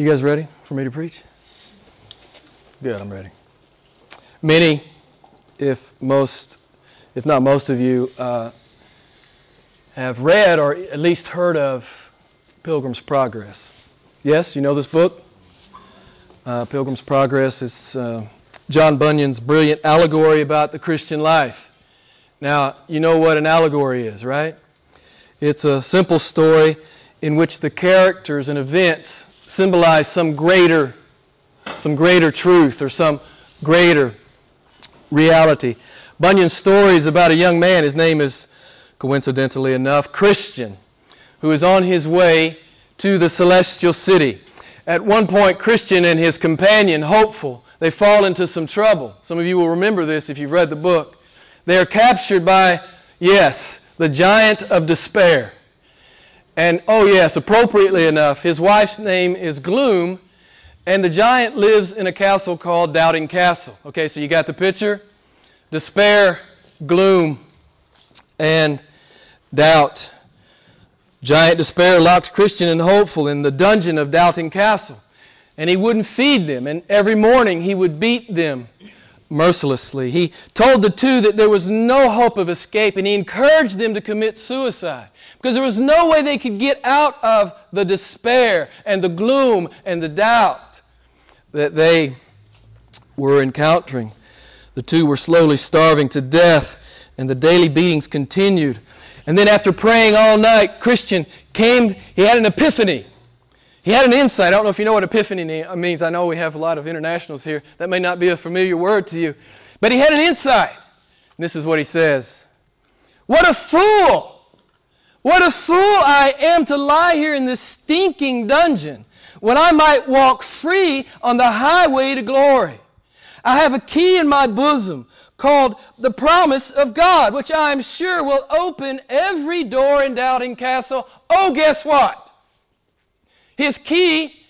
You guys ready for me to preach? Good, I'm ready. Many, if most, if not most of you, uh, have read or at least heard of Pilgrim's Progress. Yes, you know this book? Uh, Pilgrim's Progress is uh, John Bunyan's brilliant allegory about the Christian life. Now, you know what an allegory is, right? It's a simple story in which the characters and events symbolize some greater some greater truth or some greater reality. Bunyan's story is about a young man, his name is coincidentally enough Christian, who is on his way to the celestial city. At one point Christian and his companion Hopeful, they fall into some trouble. Some of you will remember this if you've read the book. They are captured by, yes, the giant of despair. And oh, yes, appropriately enough, his wife's name is Gloom, and the giant lives in a castle called Doubting Castle. Okay, so you got the picture? Despair, gloom, and doubt. Giant despair locked Christian and hopeful in the dungeon of Doubting Castle. And he wouldn't feed them, and every morning he would beat them mercilessly. He told the two that there was no hope of escape, and he encouraged them to commit suicide because there was no way they could get out of the despair and the gloom and the doubt that they were encountering. The two were slowly starving to death, and the daily beatings continued. And then, after praying all night, Christian came, he had an epiphany. He had an insight. I don't know if you know what epiphany uh, means. I know we have a lot of internationals here. That may not be a familiar word to you. But he had an insight. And this is what he says What a fool! What a fool I am to lie here in this stinking dungeon when I might walk free on the highway to glory. I have a key in my bosom called the promise of God, which I am sure will open every door in Doubting Castle. Oh, guess what? His key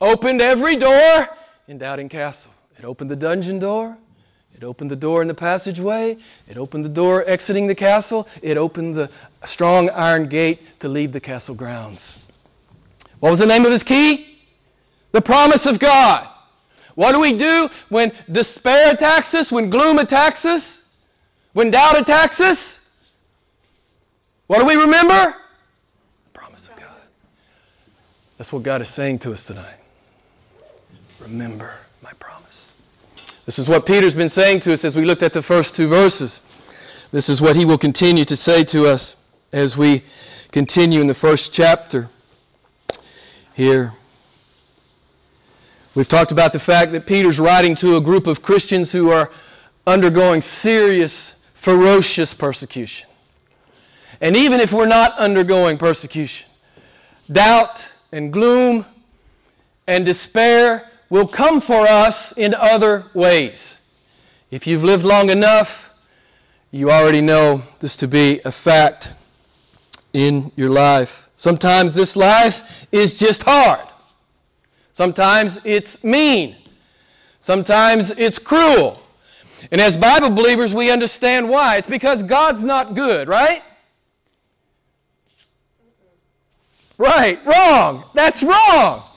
opened every door in Doubting Castle. It opened the dungeon door. It opened the door in the passageway. It opened the door exiting the castle. It opened the strong iron gate to leave the castle grounds. What was the name of his key? The promise of God. What do we do when despair attacks us, when gloom attacks us, when doubt attacks us? What do we remember? The promise of God. That's what God is saying to us tonight. Remember my promise. This is what Peter's been saying to us as we looked at the first two verses. This is what he will continue to say to us as we continue in the first chapter here. We've talked about the fact that Peter's writing to a group of Christians who are undergoing serious, ferocious persecution. And even if we're not undergoing persecution, doubt and gloom and despair will come for us in other ways. If you've lived long enough, you already know this to be a fact in your life. Sometimes this life is just hard. Sometimes it's mean. Sometimes it's cruel. And as Bible believers, we understand why. It's because God's not good, right? Right, wrong. That's wrong.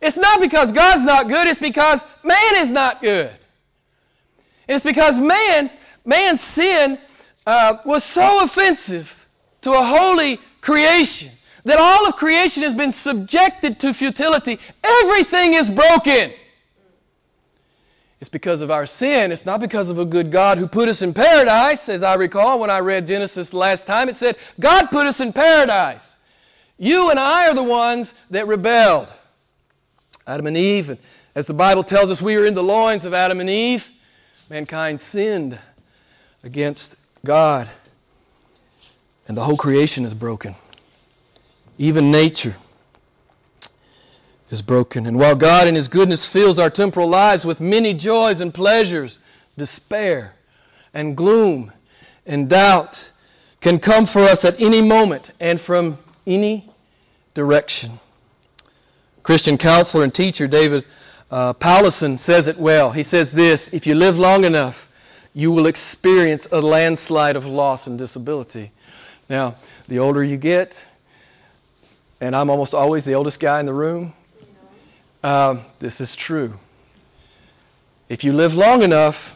It's not because God's not good, it's because man is not good. It's because man's, man's sin uh, was so offensive to a holy creation that all of creation has been subjected to futility. Everything is broken. It's because of our sin. It's not because of a good God who put us in paradise. As I recall when I read Genesis last time, it said, God put us in paradise. You and I are the ones that rebelled. Adam and Eve, and as the Bible tells us, we are in the loins of Adam and Eve. Mankind sinned against God, and the whole creation is broken. Even nature is broken. And while God in His goodness fills our temporal lives with many joys and pleasures, despair and gloom and doubt can come for us at any moment and from any direction. Christian counselor and teacher David uh, Powlison says it well. He says this If you live long enough, you will experience a landslide of loss and disability. Now, the older you get, and I'm almost always the oldest guy in the room, Um, this is true. If you live long enough,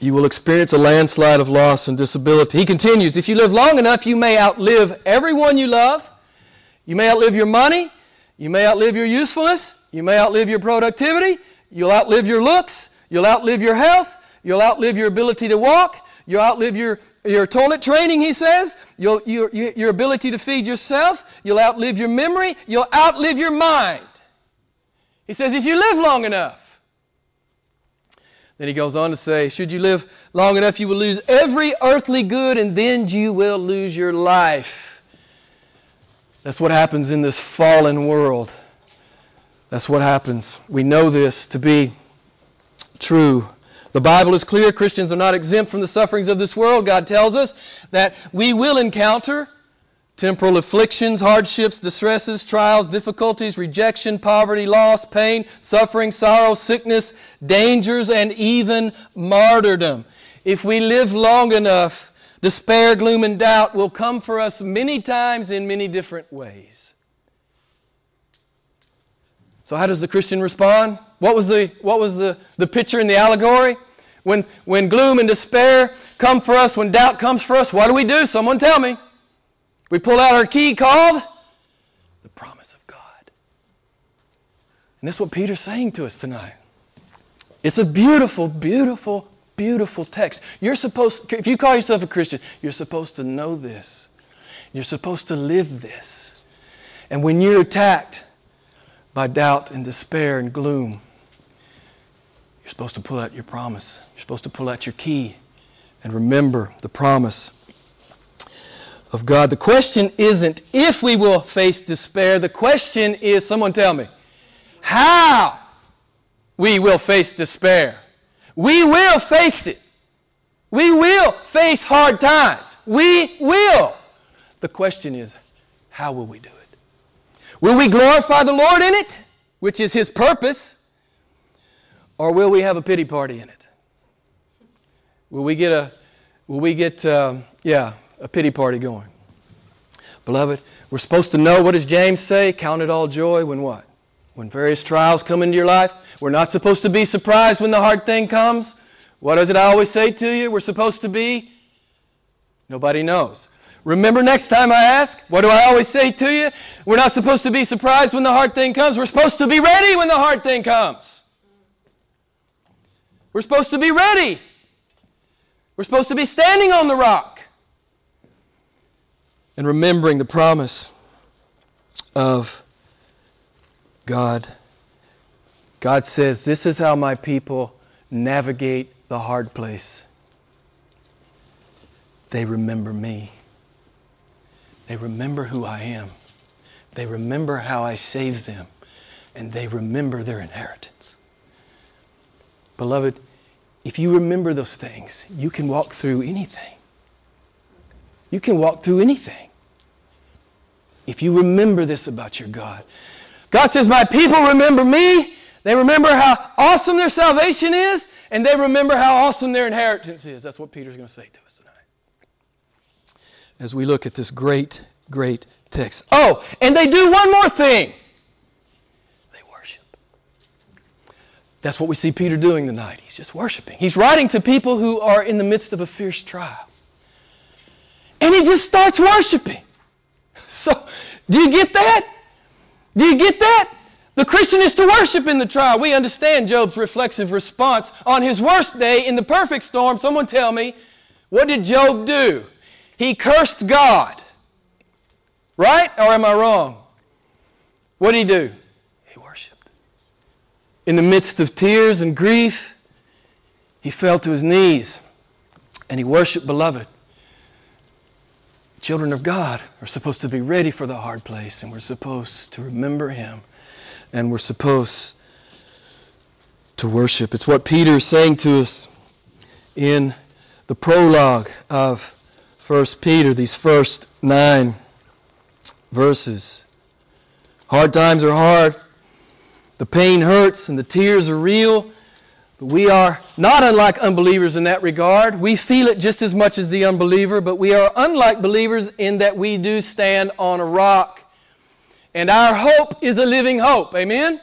you will experience a landslide of loss and disability. He continues If you live long enough, you may outlive everyone you love. You may outlive your money. You may outlive your usefulness. You may outlive your productivity. You'll outlive your looks. You'll outlive your health. You'll outlive your ability to walk. You'll outlive your, your toilet training, he says. You'll, your, your ability to feed yourself. You'll outlive your memory. You'll outlive your mind. He says, if you live long enough. Then he goes on to say, should you live long enough, you will lose every earthly good and then you will lose your life. That's what happens in this fallen world. That's what happens. We know this to be true. The Bible is clear. Christians are not exempt from the sufferings of this world. God tells us that we will encounter temporal afflictions, hardships, distresses, trials, difficulties, rejection, poverty, loss, pain, suffering, sorrow, sickness, dangers, and even martyrdom. If we live long enough, despair, gloom, and doubt will come for us many times in many different ways. So, how does the Christian respond? What was the, what was the, the picture in the allegory? When, when gloom and despair come for us, when doubt comes for us, what do we do? Someone tell me. We pull out our key called the promise of God. And that's what Peter's saying to us tonight. It's a beautiful, beautiful, beautiful text. You're supposed, if you call yourself a Christian, you're supposed to know this. You're supposed to live this. And when you're attacked, by doubt and despair and gloom, you're supposed to pull out your promise. You're supposed to pull out your key and remember the promise of God. The question isn't if we will face despair. The question is, someone tell me, how we will face despair. We will face it. We will face hard times. We will. The question is, how will we do it? Will we glorify the Lord in it, which is His purpose, or will we have a pity party in it? Will we get a, will we get, um, yeah, a pity party going? Beloved, we're supposed to know what does James say? Count it all joy when what? When various trials come into your life. We're not supposed to be surprised when the hard thing comes. What does it always say to you? We're supposed to be? Nobody knows. Remember next time I ask, what do I always say to you? We're not supposed to be surprised when the hard thing comes. We're supposed to be ready when the hard thing comes. We're supposed to be ready. We're supposed to be standing on the rock and remembering the promise of God. God says, This is how my people navigate the hard place. They remember me. They remember who I am. They remember how I saved them. And they remember their inheritance. Beloved, if you remember those things, you can walk through anything. You can walk through anything. If you remember this about your God. God says, My people remember me. They remember how awesome their salvation is, and they remember how awesome their inheritance is. That's what Peter's going to say to us tonight. as we look at this great, great text. Oh, and they do one more thing they worship. That's what we see Peter doing tonight. He's just worshiping. He's writing to people who are in the midst of a fierce trial. And he just starts worshiping. So, do you get that? Do you get that? The Christian is to worship in the trial. We understand Job's reflexive response. On his worst day, in the perfect storm, someone tell me, what did Job do? He cursed God. Right? Or am I wrong? What did he do? In the midst of tears and grief, he fell to his knees and he worshiped, beloved. Children of God are supposed to be ready for the hard place, and we're supposed to remember him, and we're supposed to worship. It's what Peter is saying to us in the prologue of First Peter, these first nine verses. Hard times are hard. The pain hurts and the tears are real. But we are not unlike unbelievers in that regard. We feel it just as much as the unbeliever, but we are unlike believers in that we do stand on a rock. And our hope is a living hope. Amen?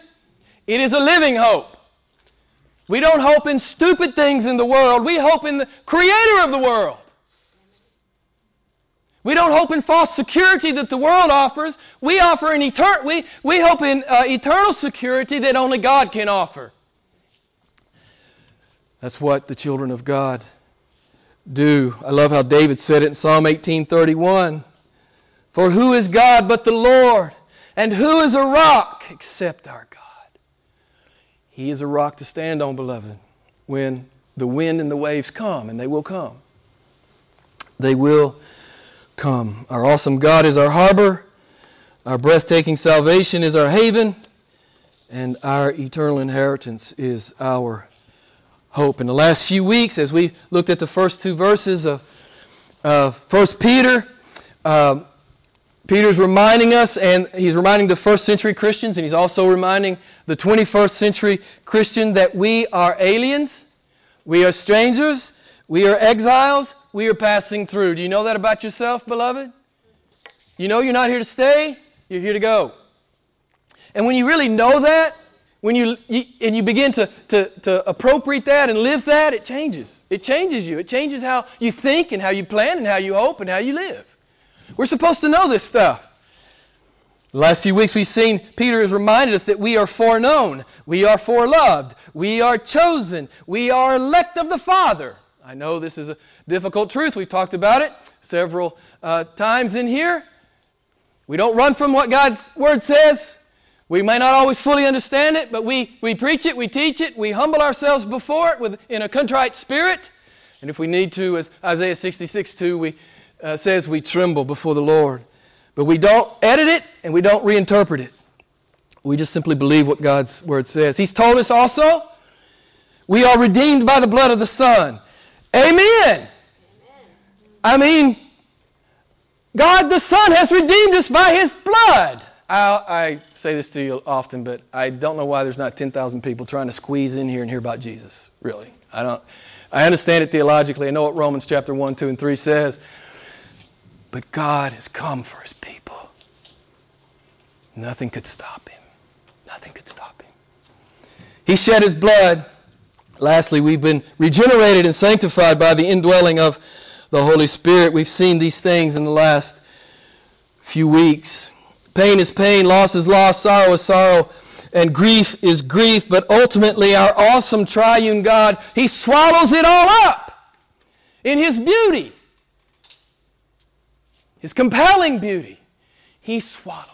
It is a living hope. We don't hope in stupid things in the world. We hope in the creator of the world. We don't hope in false security that the world offers. We offer an etern- we, we hope in uh, eternal security that only God can offer. That's what the children of God do. I love how David said it in Psalm 18:31. For who is God but the Lord? And who is a rock except our God? He is a rock to stand on, beloved, when the wind and the waves come, and they will come. They will come. Our awesome God is our harbor, our breathtaking salvation is our haven, and our eternal inheritance is our hope. In the last few weeks, as we looked at the first two verses of uh, 1 Peter, uh, Peter's reminding us, and he's reminding the first century Christians, and he's also reminding the 21st century Christian that we are aliens, we are strangers, we are exiles, we are passing through. Do you know that about yourself, beloved? You know you're not here to stay, you're here to go. And when you really know that, when you, you, and you begin to, to, to appropriate that and live that, it changes. It changes you. It changes how you think and how you plan and how you hope and how you live. We're supposed to know this stuff. The last few weeks we've seen Peter has reminded us that we are foreknown, we are foreloved, we are chosen, we are elect of the Father. I know this is a difficult truth. We've talked about it several uh, times in here. We don't run from what God's Word says. We may not always fully understand it, but we, we preach it, we teach it, we humble ourselves before it with, in a contrite spirit. And if we need to, as Isaiah 66 2 we, uh, says, we tremble before the Lord. But we don't edit it and we don't reinterpret it. We just simply believe what God's Word says. He's told us also, we are redeemed by the blood of the Son. Amen. I mean, God the Son has redeemed us by His blood. I, I, say this to you often, but I don't know why there's not 10,000 people trying to squeeze in here and hear about Jesus. Really, I don't. I understand it theologically. I know what Romans chapter one, two, and three says. But God has come for His people. Nothing could stop Him. Nothing could stop Him. He shed His blood Lastly, we've been regenerated and sanctified by the indwelling of the Holy Spirit. We've seen these things in the last few weeks. Pain is pain, loss is loss, sorrow is sorrow, and grief is grief. But ultimately, our awesome triune God, He swallows it all up in His beauty, His compelling beauty. He swallows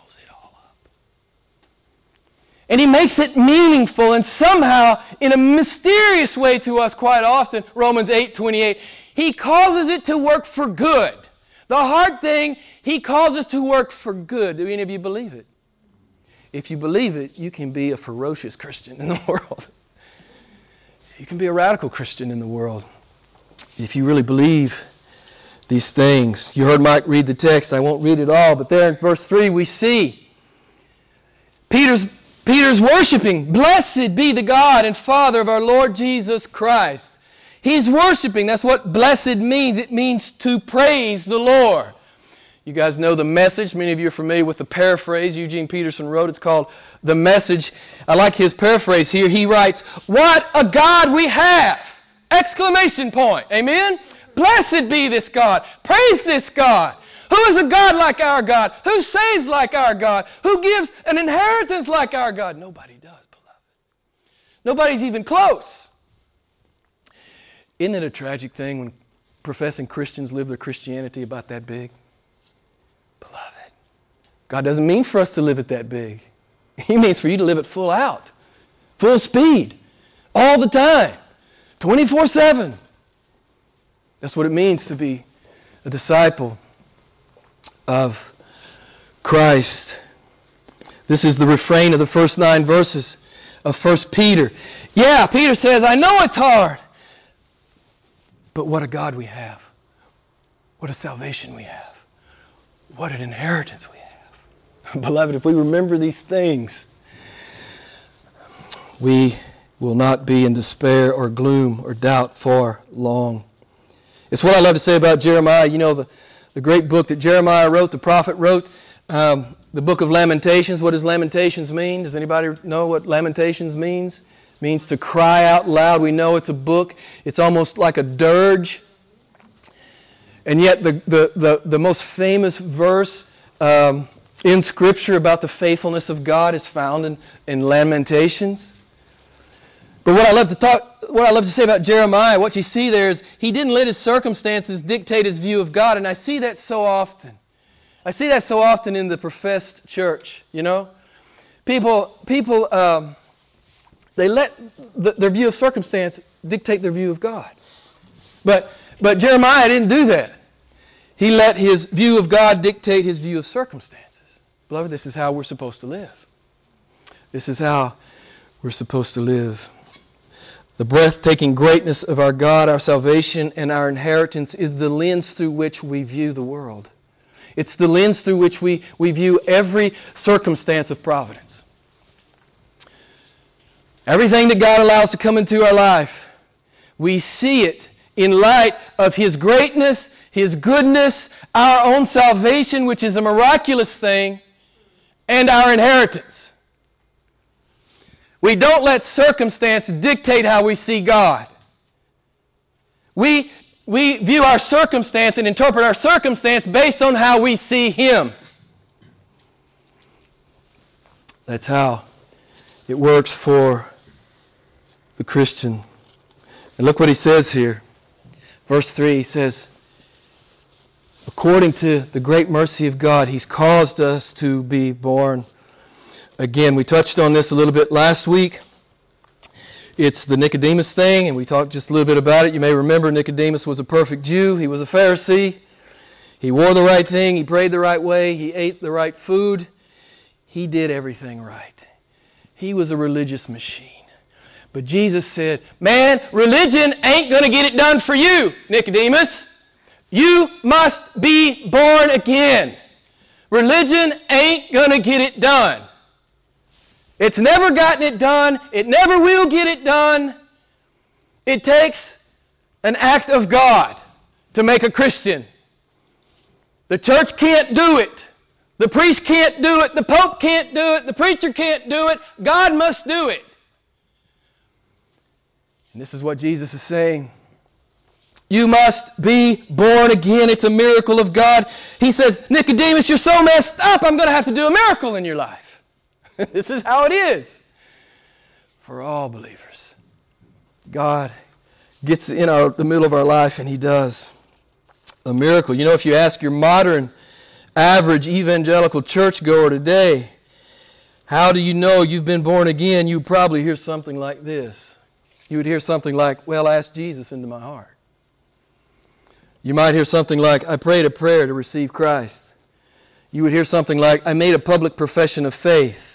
and he makes it meaningful and somehow, in a mysterious way to us quite often, Romans 8 28, he causes it to work for good. The hard thing, he causes to work for good. Do any of you believe it? If you believe it, you can be a ferocious Christian in the world. You can be a radical Christian in the world. If you really believe these things. You heard Mike read the text. I won't read it all, but there in verse 3 we see Peter's Peter's worshiping. Blessed be the God and Father of our Lord Jesus Christ. He's worshiping. That's what blessed means. It means to praise the Lord. You guys know the message. Many of you are familiar with the paraphrase Eugene Peterson wrote. It's called The Message. I like his paraphrase here. He writes, What a God we have! Exclamation point. Amen? Blessed be this God. Praise this God. Who is a God like our God? Who saves like our God? Who gives an inheritance like our God? Nobody does, beloved. Nobody's even close. Isn't it a tragic thing when professing Christians live their Christianity about that big? Beloved, God doesn't mean for us to live it that big. He means for you to live it full out, full speed, all the time, 24 7. That's what it means to be a disciple of Christ. This is the refrain of the first nine verses of 1 Peter. Yeah, Peter says, I know it's hard, but what a God we have. What a salvation we have. What an inheritance we have. Beloved, if we remember these things, we will not be in despair or gloom or doubt for long. It's what I love to say about Jeremiah. You know, the, the great book that Jeremiah wrote, the prophet wrote. Um, the book of Lamentations. What does Lamentations mean? Does anybody know what Lamentations means? It means to cry out loud. We know it's a book. It's almost like a dirge. And yet, the, the, the, the most famous verse um, in Scripture about the faithfulness of God is found in, in Lamentations. But what I love to talk, what I love to say about Jeremiah, what you see there is he didn't let his circumstances dictate his view of God, and I see that so often. I see that so often in the professed church. You know, people, people, um, they let the, their view of circumstance dictate their view of God. But, but Jeremiah didn't do that. He let his view of God dictate his view of circumstances. Beloved, this is how we're supposed to live. This is how we're supposed to live. The breathtaking greatness of our God, our salvation, and our inheritance is the lens through which we view the world. It's the lens through which we, we view every circumstance of providence. Everything that God allows to come into our life, we see it in light of His greatness, His goodness, our own salvation, which is a miraculous thing, and our inheritance. We don't let circumstance dictate how we see God. We, we view our circumstance and interpret our circumstance based on how we see Him. That's how it works for the Christian. And look what he says here. Verse 3 he says, According to the great mercy of God, He's caused us to be born again. We touched on this a little bit last week. It's the Nicodemus thing, and we talked just a little bit about it. You may remember Nicodemus was a perfect Jew, he was a Pharisee. He wore the right thing, he prayed the right way, he ate the right food. He did everything right. He was a religious machine. But Jesus said, Man, religion ain't going to get it done for you, Nicodemus. You must be born again. Religion ain't going to get it done. It's never gotten it done. It never will get it done. It takes an act of God to make a Christian. The church can't do it. The priest can't do it. The pope can't do it. The preacher can't do it. God must do it. And this is what Jesus is saying. You must be born again. It's a miracle of God. He says, Nicodemus, you're so messed up, I'm going to have to do a miracle in your life. this is how it is for all believers. God gets in our, the middle of our life and He does a miracle. You know, if you ask your modern, average evangelical churchgoer today, how do you know you've been born again? You probably hear something like this. You would hear something like, Well, ask Jesus into my heart. You might hear something like, I prayed a prayer to receive Christ. You would hear something like, I made a public profession of faith.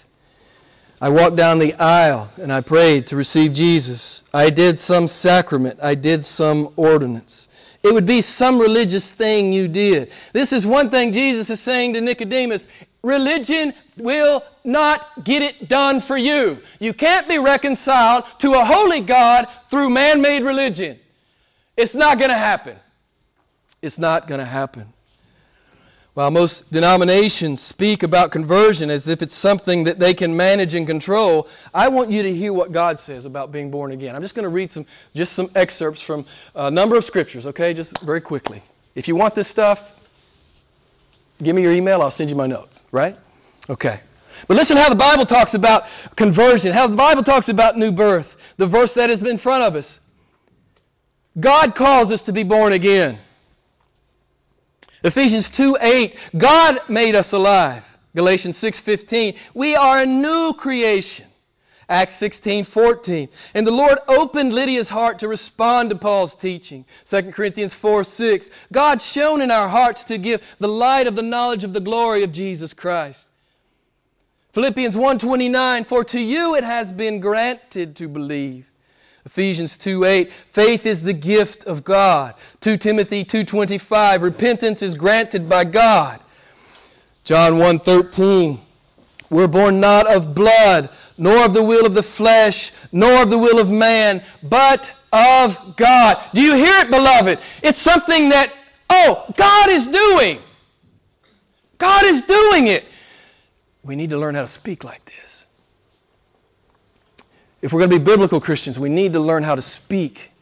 I walked down the aisle and I prayed to receive Jesus. I did some sacrament. I did some ordinance. It would be some religious thing you did. This is one thing Jesus is saying to Nicodemus religion will not get it done for you. You can't be reconciled to a holy God through man made religion. It's not going to happen. It's not going to happen. While most denominations speak about conversion as if it's something that they can manage and control, I want you to hear what God says about being born again. I'm just going to read some, just some excerpts from a number of scriptures, okay, just very quickly. If you want this stuff, give me your email, I'll send you my notes, right? Okay. But listen how the Bible talks about conversion, how the Bible talks about new birth, the verse that been in front of us. God calls us to be born again. Ephesians 2 8, God made us alive. Galatians 6 15, we are a new creation. Acts 16 14. And the Lord opened Lydia's heart to respond to Paul's teaching. 2 Corinthians 4 6. God shone in our hearts to give the light of the knowledge of the glory of Jesus Christ. Philippians 1 29. For to you it has been granted to believe. Ephesians 2 8, faith is the gift of God. 2 Timothy 2.25, repentance is granted by God. John 1 13, we're born not of blood, nor of the will of the flesh, nor of the will of man, but of God. Do you hear it, beloved? It's something that, oh, God is doing. God is doing it. we need to learn how to speak like this. If we're going to be biblical Christians, we need to learn how to speak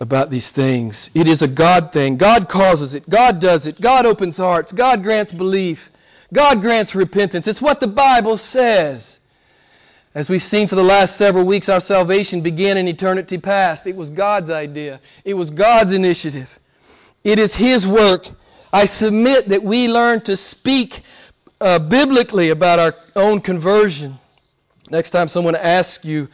about these things. It is a God thing. God causes it, God does it, God opens hearts, God grants belief, God grants repentance. It's what the Bible says. As we've seen for the last several weeks, our salvation began in eternity past. It was God's idea, it was God's initiative. It is His work. I submit that we learn to speak uh, biblically about our own conversion. Next time someone asks you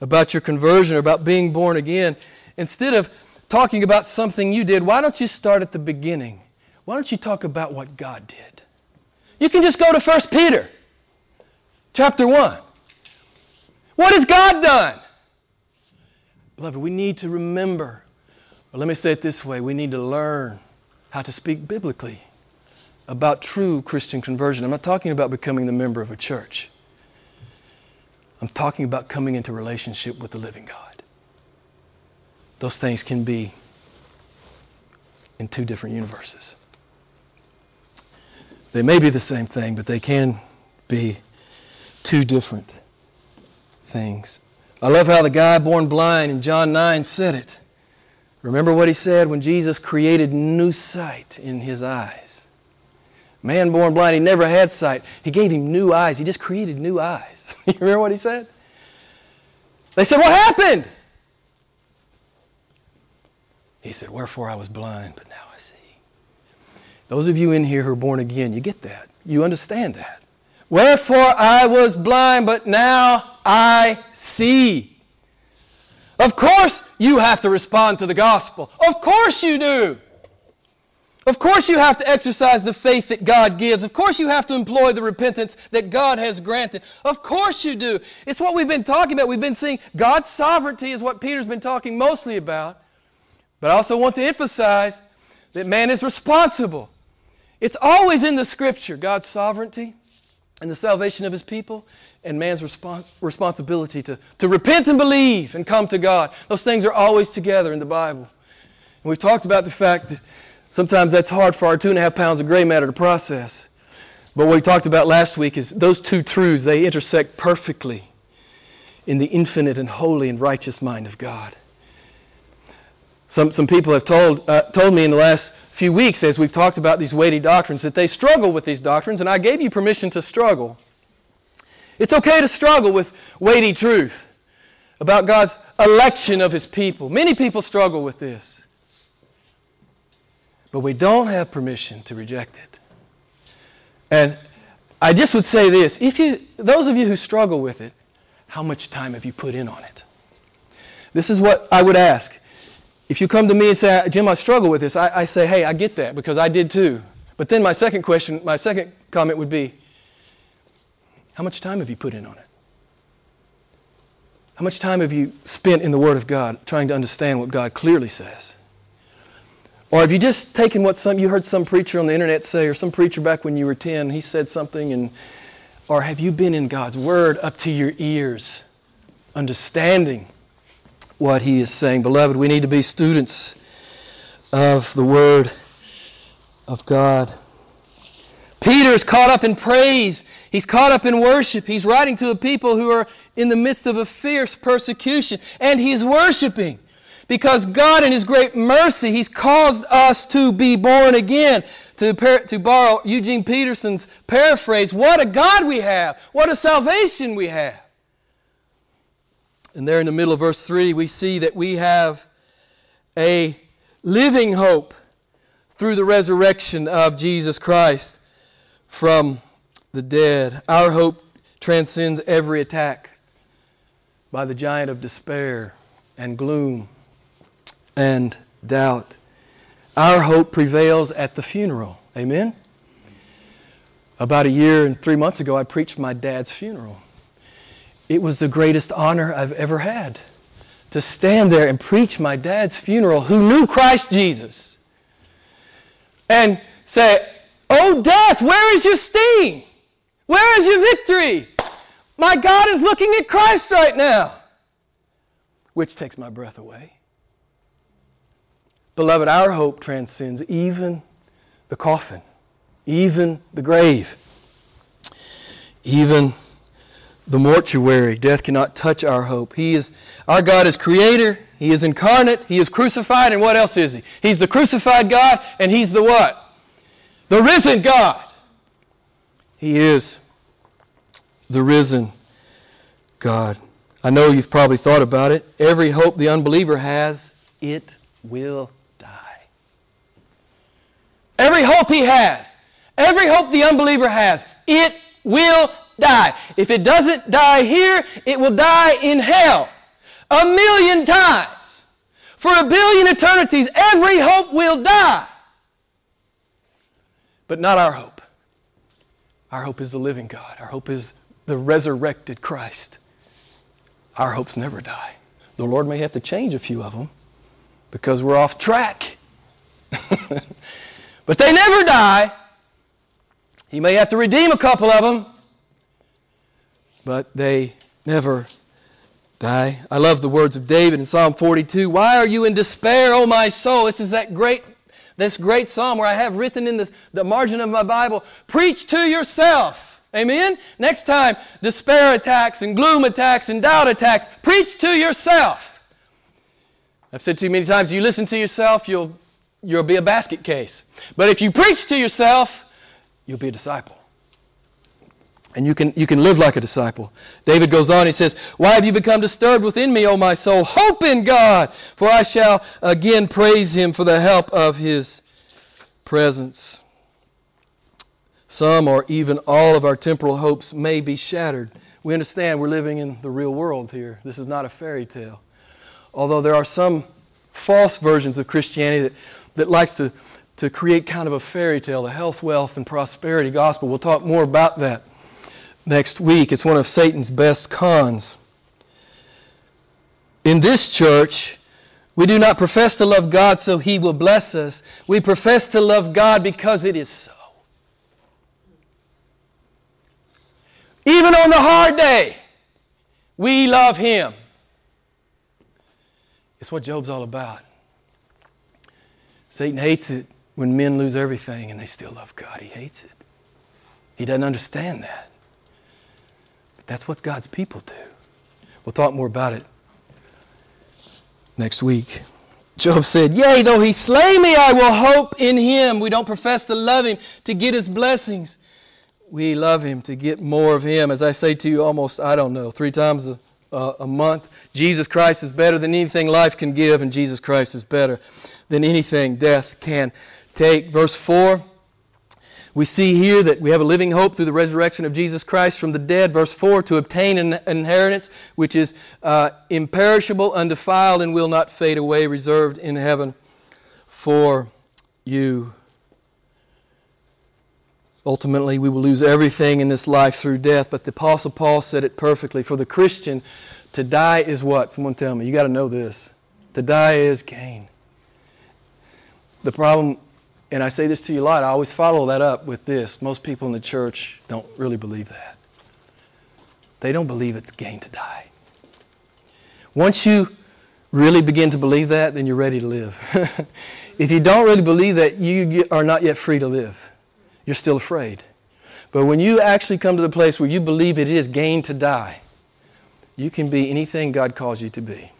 about your conversion or about being born again, instead of talking about something you did, why don't you start at the beginning? Why don't you talk about what God did? You can just go to 1 Peter chapter 1. What has God done? Beloved, we need to remember, or let me say it this way we need to learn how to speak biblically about true Christian conversion. I'm not talking about becoming the member of a church. I'm talking about coming into relationship with the living God. Those things can be in two different universes. They may be the same thing, but they can be two different things. I love how the guy born blind in John 9 said it. Remember what he said when Jesus created new sight in his eyes. Man born blind, he never had sight. He gave him new eyes. He just created new eyes. you remember what he said? They said, What happened? He said, Wherefore I was blind, but now I see. Those of you in here who are born again, you get that. You understand that. Wherefore I was blind, but now I see. Of course, you have to respond to the gospel. Of course, you do. Of course, you have to exercise the faith that God gives. Of course, you have to employ the repentance that God has granted. Of course, you do. It's what we've been talking about. We've been seeing God's sovereignty is what Peter's been talking mostly about. But I also want to emphasize that man is responsible. It's always in the scripture God's sovereignty and the salvation of his people and man's respons- responsibility to, to repent and believe and come to God. Those things are always together in the Bible. And we've talked about the fact that sometimes that's hard for our two and a half pounds of gray matter to process. But what we talked about last week is those two truths, they intersect perfectly in the infinite and holy and righteous mind of God. Some, some people have told, uh, told me in the last few weeks as we've talked about these weighty doctrines that they struggle with these doctrines, and I gave you permission to struggle. It's okay to struggle with weighty truth about God's election of His people. Many people struggle with this. But we don't have permission to reject it. And I just would say this if you, those of you who struggle with it, how much time have you put in on it? This is what I would ask. If you come to me and say, Jim, I struggle with this, I, I say, hey, I get that because I did too. But then my second question, my second comment would be, how much time have you put in on it? How much time have you spent in the Word of God trying to understand what God clearly says? Or have you just taken what some you heard some preacher on the internet say, or some preacher back when you were 10, he said something, and or have you been in God's Word up to your ears, understanding what he is saying. Beloved, we need to be students of the Word of God. Peter is caught up in praise. He's caught up in worship. He's writing to a people who are in the midst of a fierce persecution, and he's worshiping because God, in His great mercy, He's caused us to be born again. To, par- to borrow Eugene Peterson's paraphrase, what a God we have! What a salvation we have! And there in the middle of verse 3, we see that we have a living hope through the resurrection of Jesus Christ from the dead. Our hope transcends every attack by the giant of despair and gloom and doubt. Our hope prevails at the funeral. Amen? About a year and three months ago, I preached my dad's funeral. It was the greatest honor I've ever had to stand there and preach my dad's funeral, who knew Christ Jesus, and say, Oh, death, where is your sting? Where is your victory? My God is looking at Christ right now, which takes my breath away. Beloved, our hope transcends even the coffin, even the grave. even the mortuary. Death cannot touch our hope. He is our God is creator, he is incarnate, he is crucified, and what else is he? He's the crucified God and he's the what? The risen God. He is the risen God. I know you've probably thought about it. Every hope the unbeliever has, it will. Every hope he has, every hope the unbeliever has, it will die. If it doesn't die here, it will die in hell a million times. For a billion eternities, every hope will die. But not our hope. Our hope is the living God. Our hope is the resurrected Christ. Our hopes never die. The Lord may have to change a few of them because we're off track. but they never die. He may have to redeem a couple of them, but they never die. I love the words of David in Psalm 42. Why are you in despair, O my soul? This is that great, this great psalm where I have written in this, the margin of my Bible, preach to yourself. Amen? Next time despair attacks and gloom attacks and doubt attacks, preach to yourself. I've said too many times, you listen to yourself, you'll, you'll be a basket case. But if you preach to yourself, you'll be a disciple. And you can, you can live like a disciple. David goes on, he says, Why have you become disturbed within me, O my soul? Hope in God, for I shall again praise him for the help of his presence. Some or even all of our temporal hopes may be shattered. We understand we're living in the real world here. This is not a fairy tale. Although there are some false versions of Christianity that, that likes to, to create kind of a fairy tale, the health, wealth, and prosperity gospel. We'll talk more about that next week. It's one of Satan's best cons. In this church, we do not profess to love God so he will bless us. We profess to love God because it is so. Even on the hard day, we love him. It's what Job's all about. Satan hates it when men lose everything and they still love God. He hates it. He doesn't understand that. But That's what God's people do. We'll talk more about it next week. Job said, Yea, though he slay me, I will hope in him. We don't profess to love him to get his blessings. We love him to get more of him. As I say to you almost, I don't know, three times a, uh, a month, Jesus Christ is better than anything life can give, and Jesus Christ is better than anything death can take. Verse 4 we see here that we have a living hope through the resurrection of Jesus Christ from the dead. Verse 4 to obtain an inheritance which is uh, imperishable, undefiled, and will not fade away, reserved in heaven for you. Ultimately, we will lose everything in this life through death, but the Apostle Paul said it perfectly. For the Christian, to die is what? Someone tell me. You got to know this. To die is gain. The problem and I say this to you a lot, I always follow that up with this. Most people in the church don't really believe that. They don't believe it's gain to die. Once you really begin to believe that, then you're ready to live. if you don't really believe that, you are not yet free to live. You're still afraid. But when you actually come to the place where you believe it is gain to die, you can be anything God calls you to be.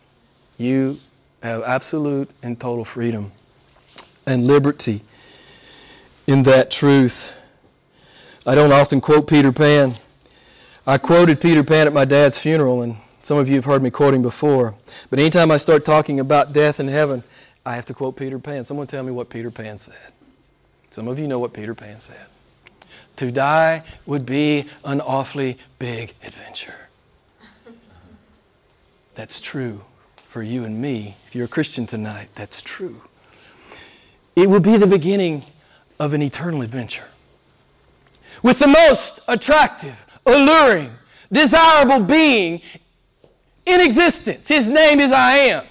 You have absolute and total freedom and liberty in that truth. I don't often quote Peter Pan. I quoted Peter Pan at my dad's funeral, and some of you have heard me quoting before. But anytime I start talking about death and heaven, I have to quote Peter Pan. Someone tell me what Peter Pan said. Some of you know what Peter Pan said. To die would be an awfully big adventure. That's true for you and me. If you're a Christian tonight, that's true. It will be the beginning of an eternal adventure. With the most attractive, alluring, desirable being in existence. His name is I Am.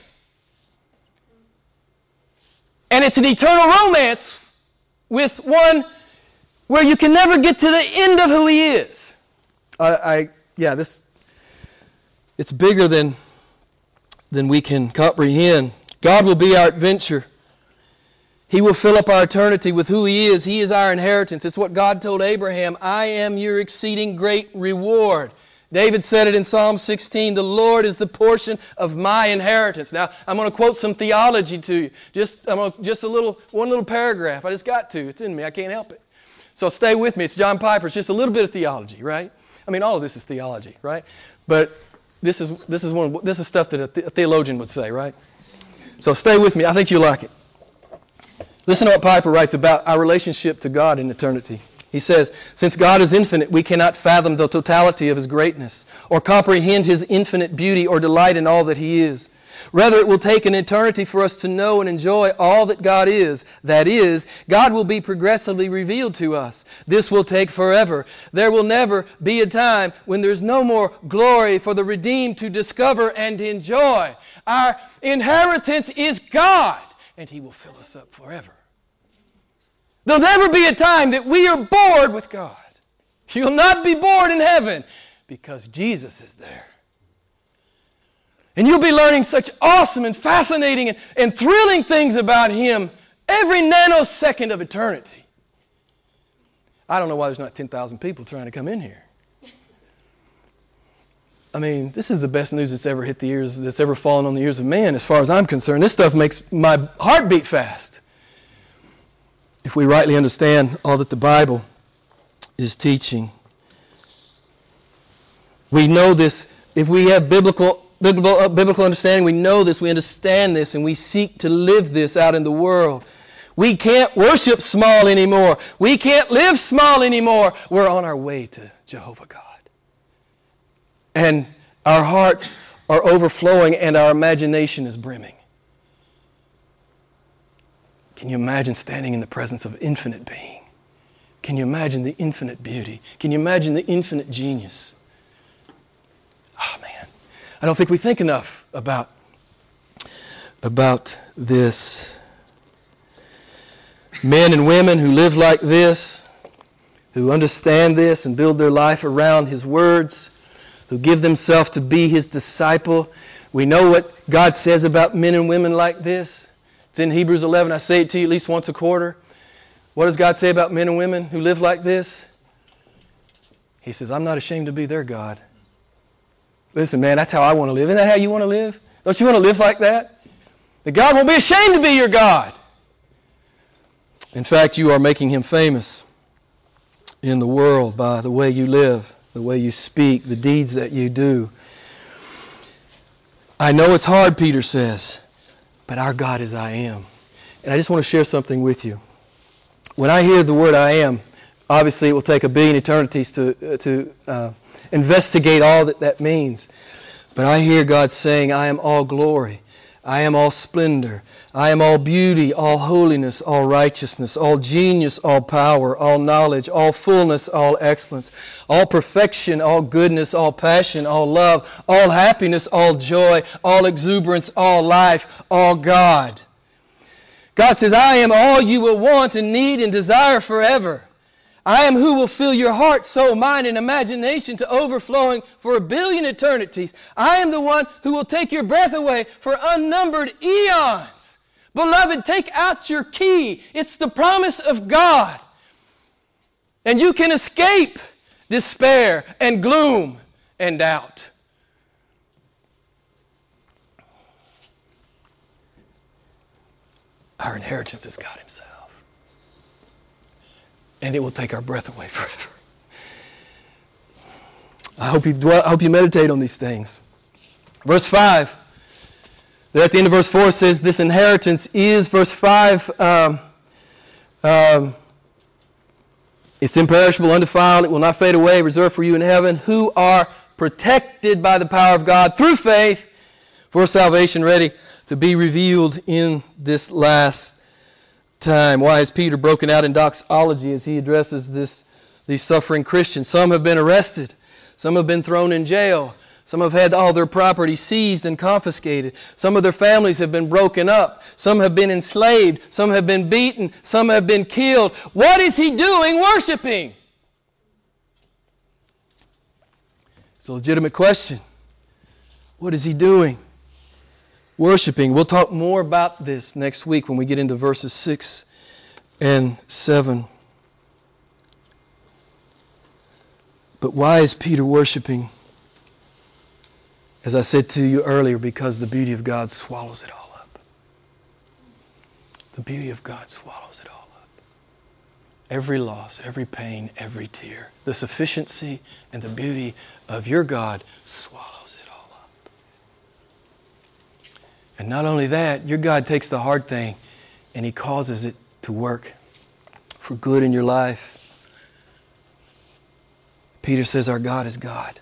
And it's an eternal romance with one where you can never get to the end of who he is. I, I yeah, this it's bigger than than we can comprehend. God will be our adventure. He will fill up our eternity with who He is. He is our inheritance. It's what God told Abraham I am your exceeding great reward. David said it in Psalm 16 The Lord is the portion of my inheritance. Now, I'm going to quote some theology to you. Just, I'm going to, just a little, one little paragraph. I just got to. It's in me. I can't help it. So stay with me. It's John Piper. It's just a little bit of theology, right? I mean, all of this is theology, right? But this is, this is, one, this is stuff that a, a theologian would say, right? So stay with me. I think you'll like it. Listen to what Piper writes about our relationship to God in eternity. He says, Since God is infinite, we cannot fathom the totality of His greatness, or comprehend His infinite beauty, or delight in all that He is. Rather, it will take an eternity for us to know and enjoy all that God is. That is, God will be progressively revealed to us. This will take forever. There will never be a time when there's no more glory for the redeemed to discover and enjoy. Our inheritance is God, and He will fill us up forever. There'll never be a time that we are bored with God. You'll not be bored in heaven because Jesus is there. And you'll be learning such awesome and fascinating and, and thrilling things about Him every nanosecond of eternity. I don't know why there's not 10,000 people trying to come in here. I mean, this is the best news that's ever hit the ears, that's ever fallen on the ears of man, as far as I'm concerned. This stuff makes my heart beat fast. If we rightly understand all that the Bible is teaching, we know this. If we have biblical, biblical, uh, biblical understanding, we know this, we understand this, and we seek to live this out in the world. We can't worship small anymore. We can't live small anymore. We're on our way to Jehovah God. And our hearts are overflowing and our imagination is brimming. Can you imagine standing in the presence of infinite being? Can you imagine the infinite beauty? Can you imagine the infinite genius? Oh man. I don't think we think enough about about this. Men and women who live like this, who understand this and build their life around his words, who give themselves to be his disciple. We know what God says about men and women like this. It's in Hebrews 11. I say it to you at least once a quarter. What does God say about men and women who live like this? He says, I'm not ashamed to be their God. Listen, man, that's how I want to live. Isn't that how you want to live? Don't you want to live like that? That God won't be ashamed to be your God. In fact, you are making him famous in the world by the way you live, the way you speak, the deeds that you do. I know it's hard, Peter says, but our God is I am. And I just want to share something with you. When I hear the word I am, obviously it will take a billion eternities to, uh, to uh, investigate all that that means. But I hear God saying, I am all glory. I am all splendor. I am all beauty, all holiness, all righteousness, all genius, all power, all knowledge, all fullness, all excellence, all perfection, all goodness, all passion, all love, all happiness, all joy, all exuberance, all life, all God. God says, I am all you will want and need and desire forever. I am who will fill your heart, soul, mind, and imagination to overflowing for a billion eternities. I am the one who will take your breath away for unnumbered eons. Beloved, take out your key. It's the promise of God. And you can escape despair and gloom and doubt. Our inheritance is God Himself. And it will take our breath away forever. I hope you, dwell, I hope you meditate on these things. Verse 5. There at the end of verse 4 says, This inheritance is, verse 5, um, um, it's imperishable, undefiled, it will not fade away, reserved for you in heaven, who are protected by the power of God through faith for salvation, ready to be revealed in this last time. Why is Peter broken out in doxology as he addresses this, these suffering Christians? Some have been arrested, some have been thrown in jail. Some have had all their property seized and confiscated. Some of their families have been broken up. Some have been enslaved. Some have been beaten. Some have been killed. What is he doing worshiping? It's a legitimate question. What is he doing? Worshiping. We'll talk more about this next week when we get into verses 6 and 7. But why is Peter worshiping? As I said to you earlier, because the beauty of God swallows it all up. The beauty of God swallows it all up. Every loss, every pain, every tear. The sufficiency and the beauty of your God swallows it all up. And not only that, your God takes the hard thing and He causes it to work for good in your life. Peter says, Our God is God.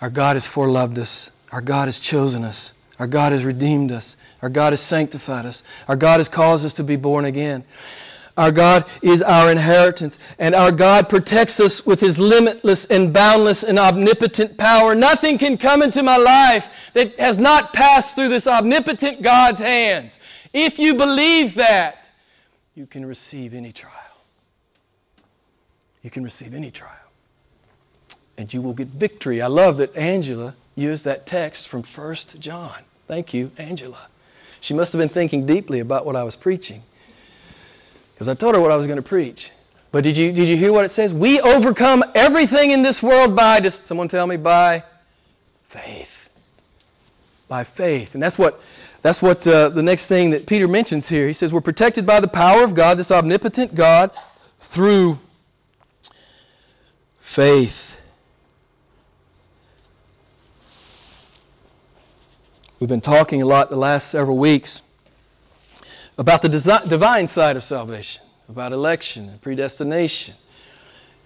Our God has foreloved us. Our God has chosen us. Our God has redeemed us. Our God has sanctified us. Our God has caused us to be born again. Our God is our inheritance, and our God protects us with His limitless and boundless and omnipotent power. Nothing can come into my life that has not passed through this omnipotent God's hands. If you believe that, you can receive any trial. You can receive any trial and you will get victory. I love that Angela used that text from 1 John. Thank you, Angela. She must have been thinking deeply about what I was preaching. Because I told her what I was going to preach. But did you, did you hear what it says? We overcome everything in this world by, just someone tell me, by faith. By faith. And that's what, that's what uh, the next thing that Peter mentions here. He says, We're protected by the power of God, this omnipotent God, through faith. We've been talking a lot the last several weeks about the divine side of salvation, about election and predestination,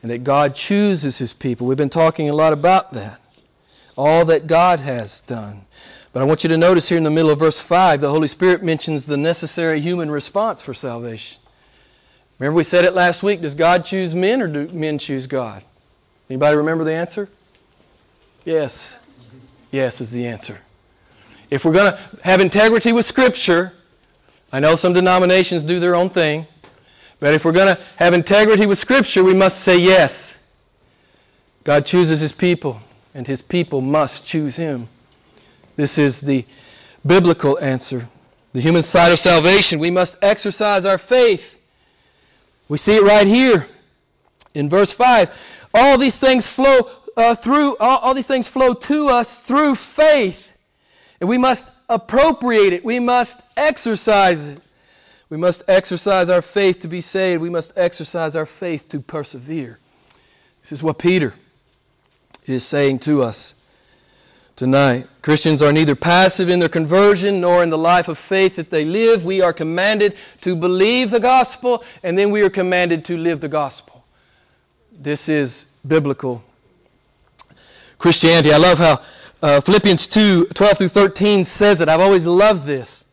and that God chooses His people. We've been talking a lot about that, all that God has done. But I want you to notice here in the middle of verse 5, the Holy Spirit mentions the necessary human response for salvation. Remember we said it last week, does God choose men or do men choose God? Anybody remember the answer? Yes. Yes is the answer. If we're going to have integrity with Scripture, I know some denominations do their own thing, but if we're going to have integrity with Scripture, we must say yes. God chooses His people, and His people must choose Him. This is the biblical answer. The human side of salvation, we must exercise our faith. We see it right here in verse 5. All these things flow uh, through, all, all these things flow to us through faith and we must appropriate it. We must exercise it. We must exercise our faith to be saved. We must exercise our faith to persevere. This is what Peter is saying to us tonight. Christians are neither passive in their conversion nor in the life of faith that they live. We are commanded to believe the gospel, and then we are commanded to live the gospel. This is biblical Christianity. I love how uh, Philippians 2 12 through 13 says it. I've always loved this.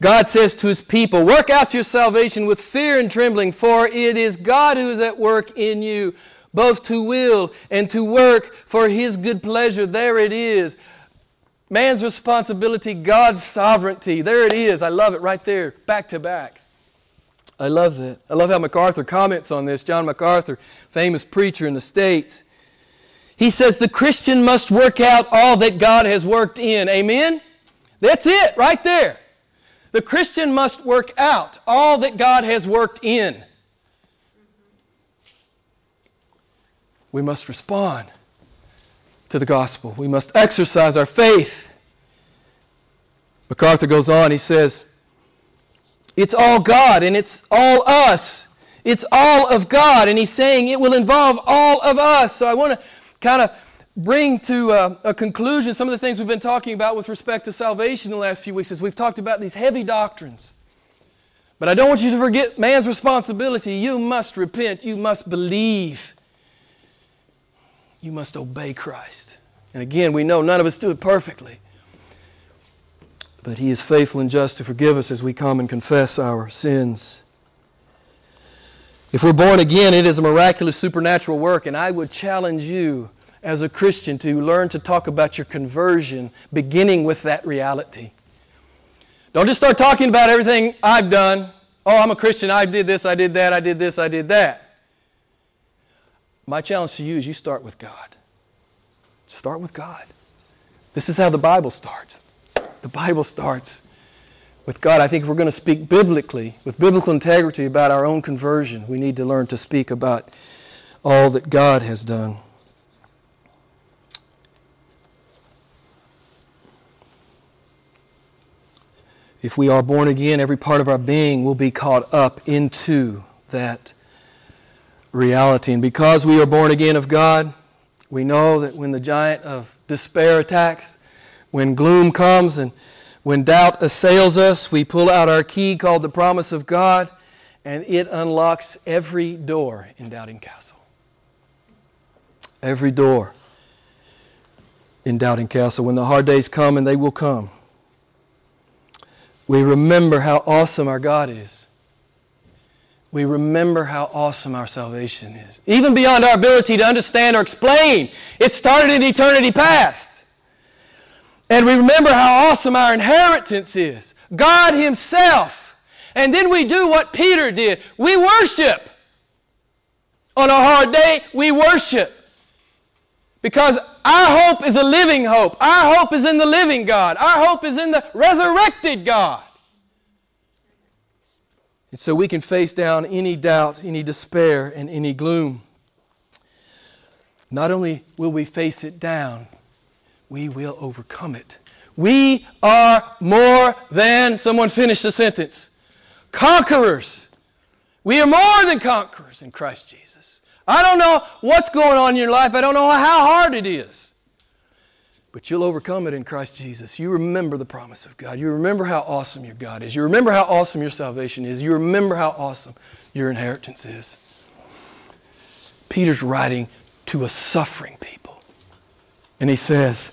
God says to his people, Work out your salvation with fear and trembling, for it is God who is at work in you, both to will and to work for his good pleasure. There it is. Man's responsibility, God's sovereignty. There it is. I love it right there, back to back. I love that. I love how MacArthur comments on this. John MacArthur, famous preacher in the States. He says the Christian must work out all that God has worked in. Amen? That's it, right there. The Christian must work out all that God has worked in. We must respond to the gospel. We must exercise our faith. MacArthur goes on, he says, It's all God and it's all us. It's all of God. And he's saying it will involve all of us. So I want to kind of bring to a, a, conclusion some of the things we've been talking about with respect to salvation in the last few weeks as we've talked about these heavy doctrines. But I don't want you to forget man's responsibility. You must repent. You must believe. You must obey Christ. And again, we know none of us do it perfectly. But He is faithful and just to forgive us as we come and confess our sins. If we're born again, it is a miraculous supernatural work, and I would challenge you as a Christian to learn to talk about your conversion beginning with that reality. Don't just start talking about everything I've done. Oh, I'm a Christian. I did this, I did that, I did this, I did that. My challenge to you is you start with God. Start with God. This is how the Bible starts. The Bible starts with God. I think if we're going to speak biblically, with biblical integrity about our own conversion, we need to learn to speak about all that God has done. If we are born again, every part of our being will be caught up into that reality. And because we are born again of God, we know that when the giant of despair attacks, when gloom comes and when doubt assails us, we pull out our key called the promise of God, and it unlocks every door in Doubting Castle. Every door in Doubting Castle. When the hard days come, and they will come, we remember how awesome our God is. We remember how awesome our salvation is. Even beyond our ability to understand or explain, it started in eternity past. And we remember how awesome our inheritance is God Himself. And then we do what Peter did we worship. On a hard day, we worship. Because our hope is a living hope. Our hope is in the living God. Our hope is in the resurrected God. And so we can face down any doubt, any despair, and any gloom. Not only will we face it down, we will overcome it. We are more than, someone finish the sentence, conquerors. We are more than conquerors in Christ Jesus. I don't know what's going on in your life. I don't know how hard it is. But you'll overcome it in Christ Jesus. You remember the promise of God. You remember how awesome your God is. You remember how awesome your salvation is. You remember how awesome your inheritance is. Peter's writing to a suffering people. And he says,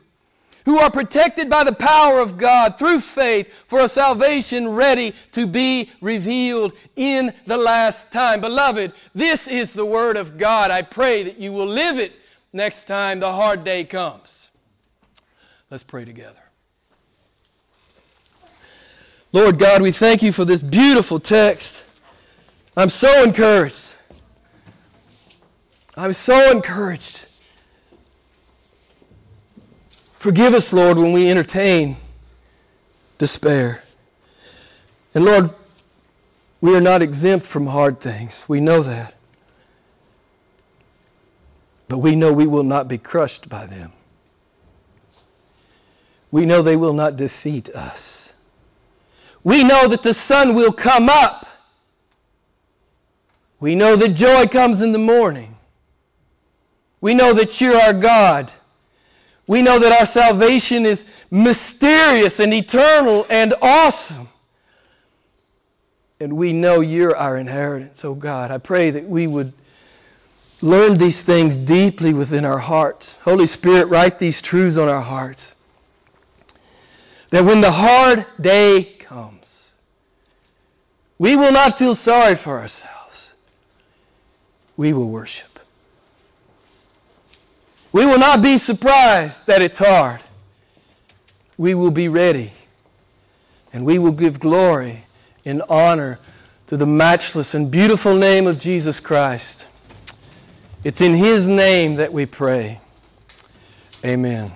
who are protected by the power of God through faith for a salvation ready to be revealed in the last time. Beloved, this is the Word of God. I pray that you will live it next time the hard day comes. Let's pray together. Lord God, we thank you for this beautiful text. I'm so encouraged. I'm so encouraged. Forgive us, Lord, when we entertain despair. And Lord, we are not exempt from hard things. We know that. But we know we will not be crushed by them. We know they will not defeat us we know that the sun will come up. We know that joy comes in the morning. We know that you're our God. We know that our salvation is mysterious and eternal and awesome. And we know you're our inheritance, oh God. I pray that we would learn these things deeply within our hearts. Holy Spirit, write these truths on our hearts. That when the hard day comes. We will not feel sorry for ourselves. We will worship. We will not be surprised that it's hard. We will be ready. And we will give glory and honor to the matchless and beautiful name of Jesus Christ. It's in His name that we pray. Amen.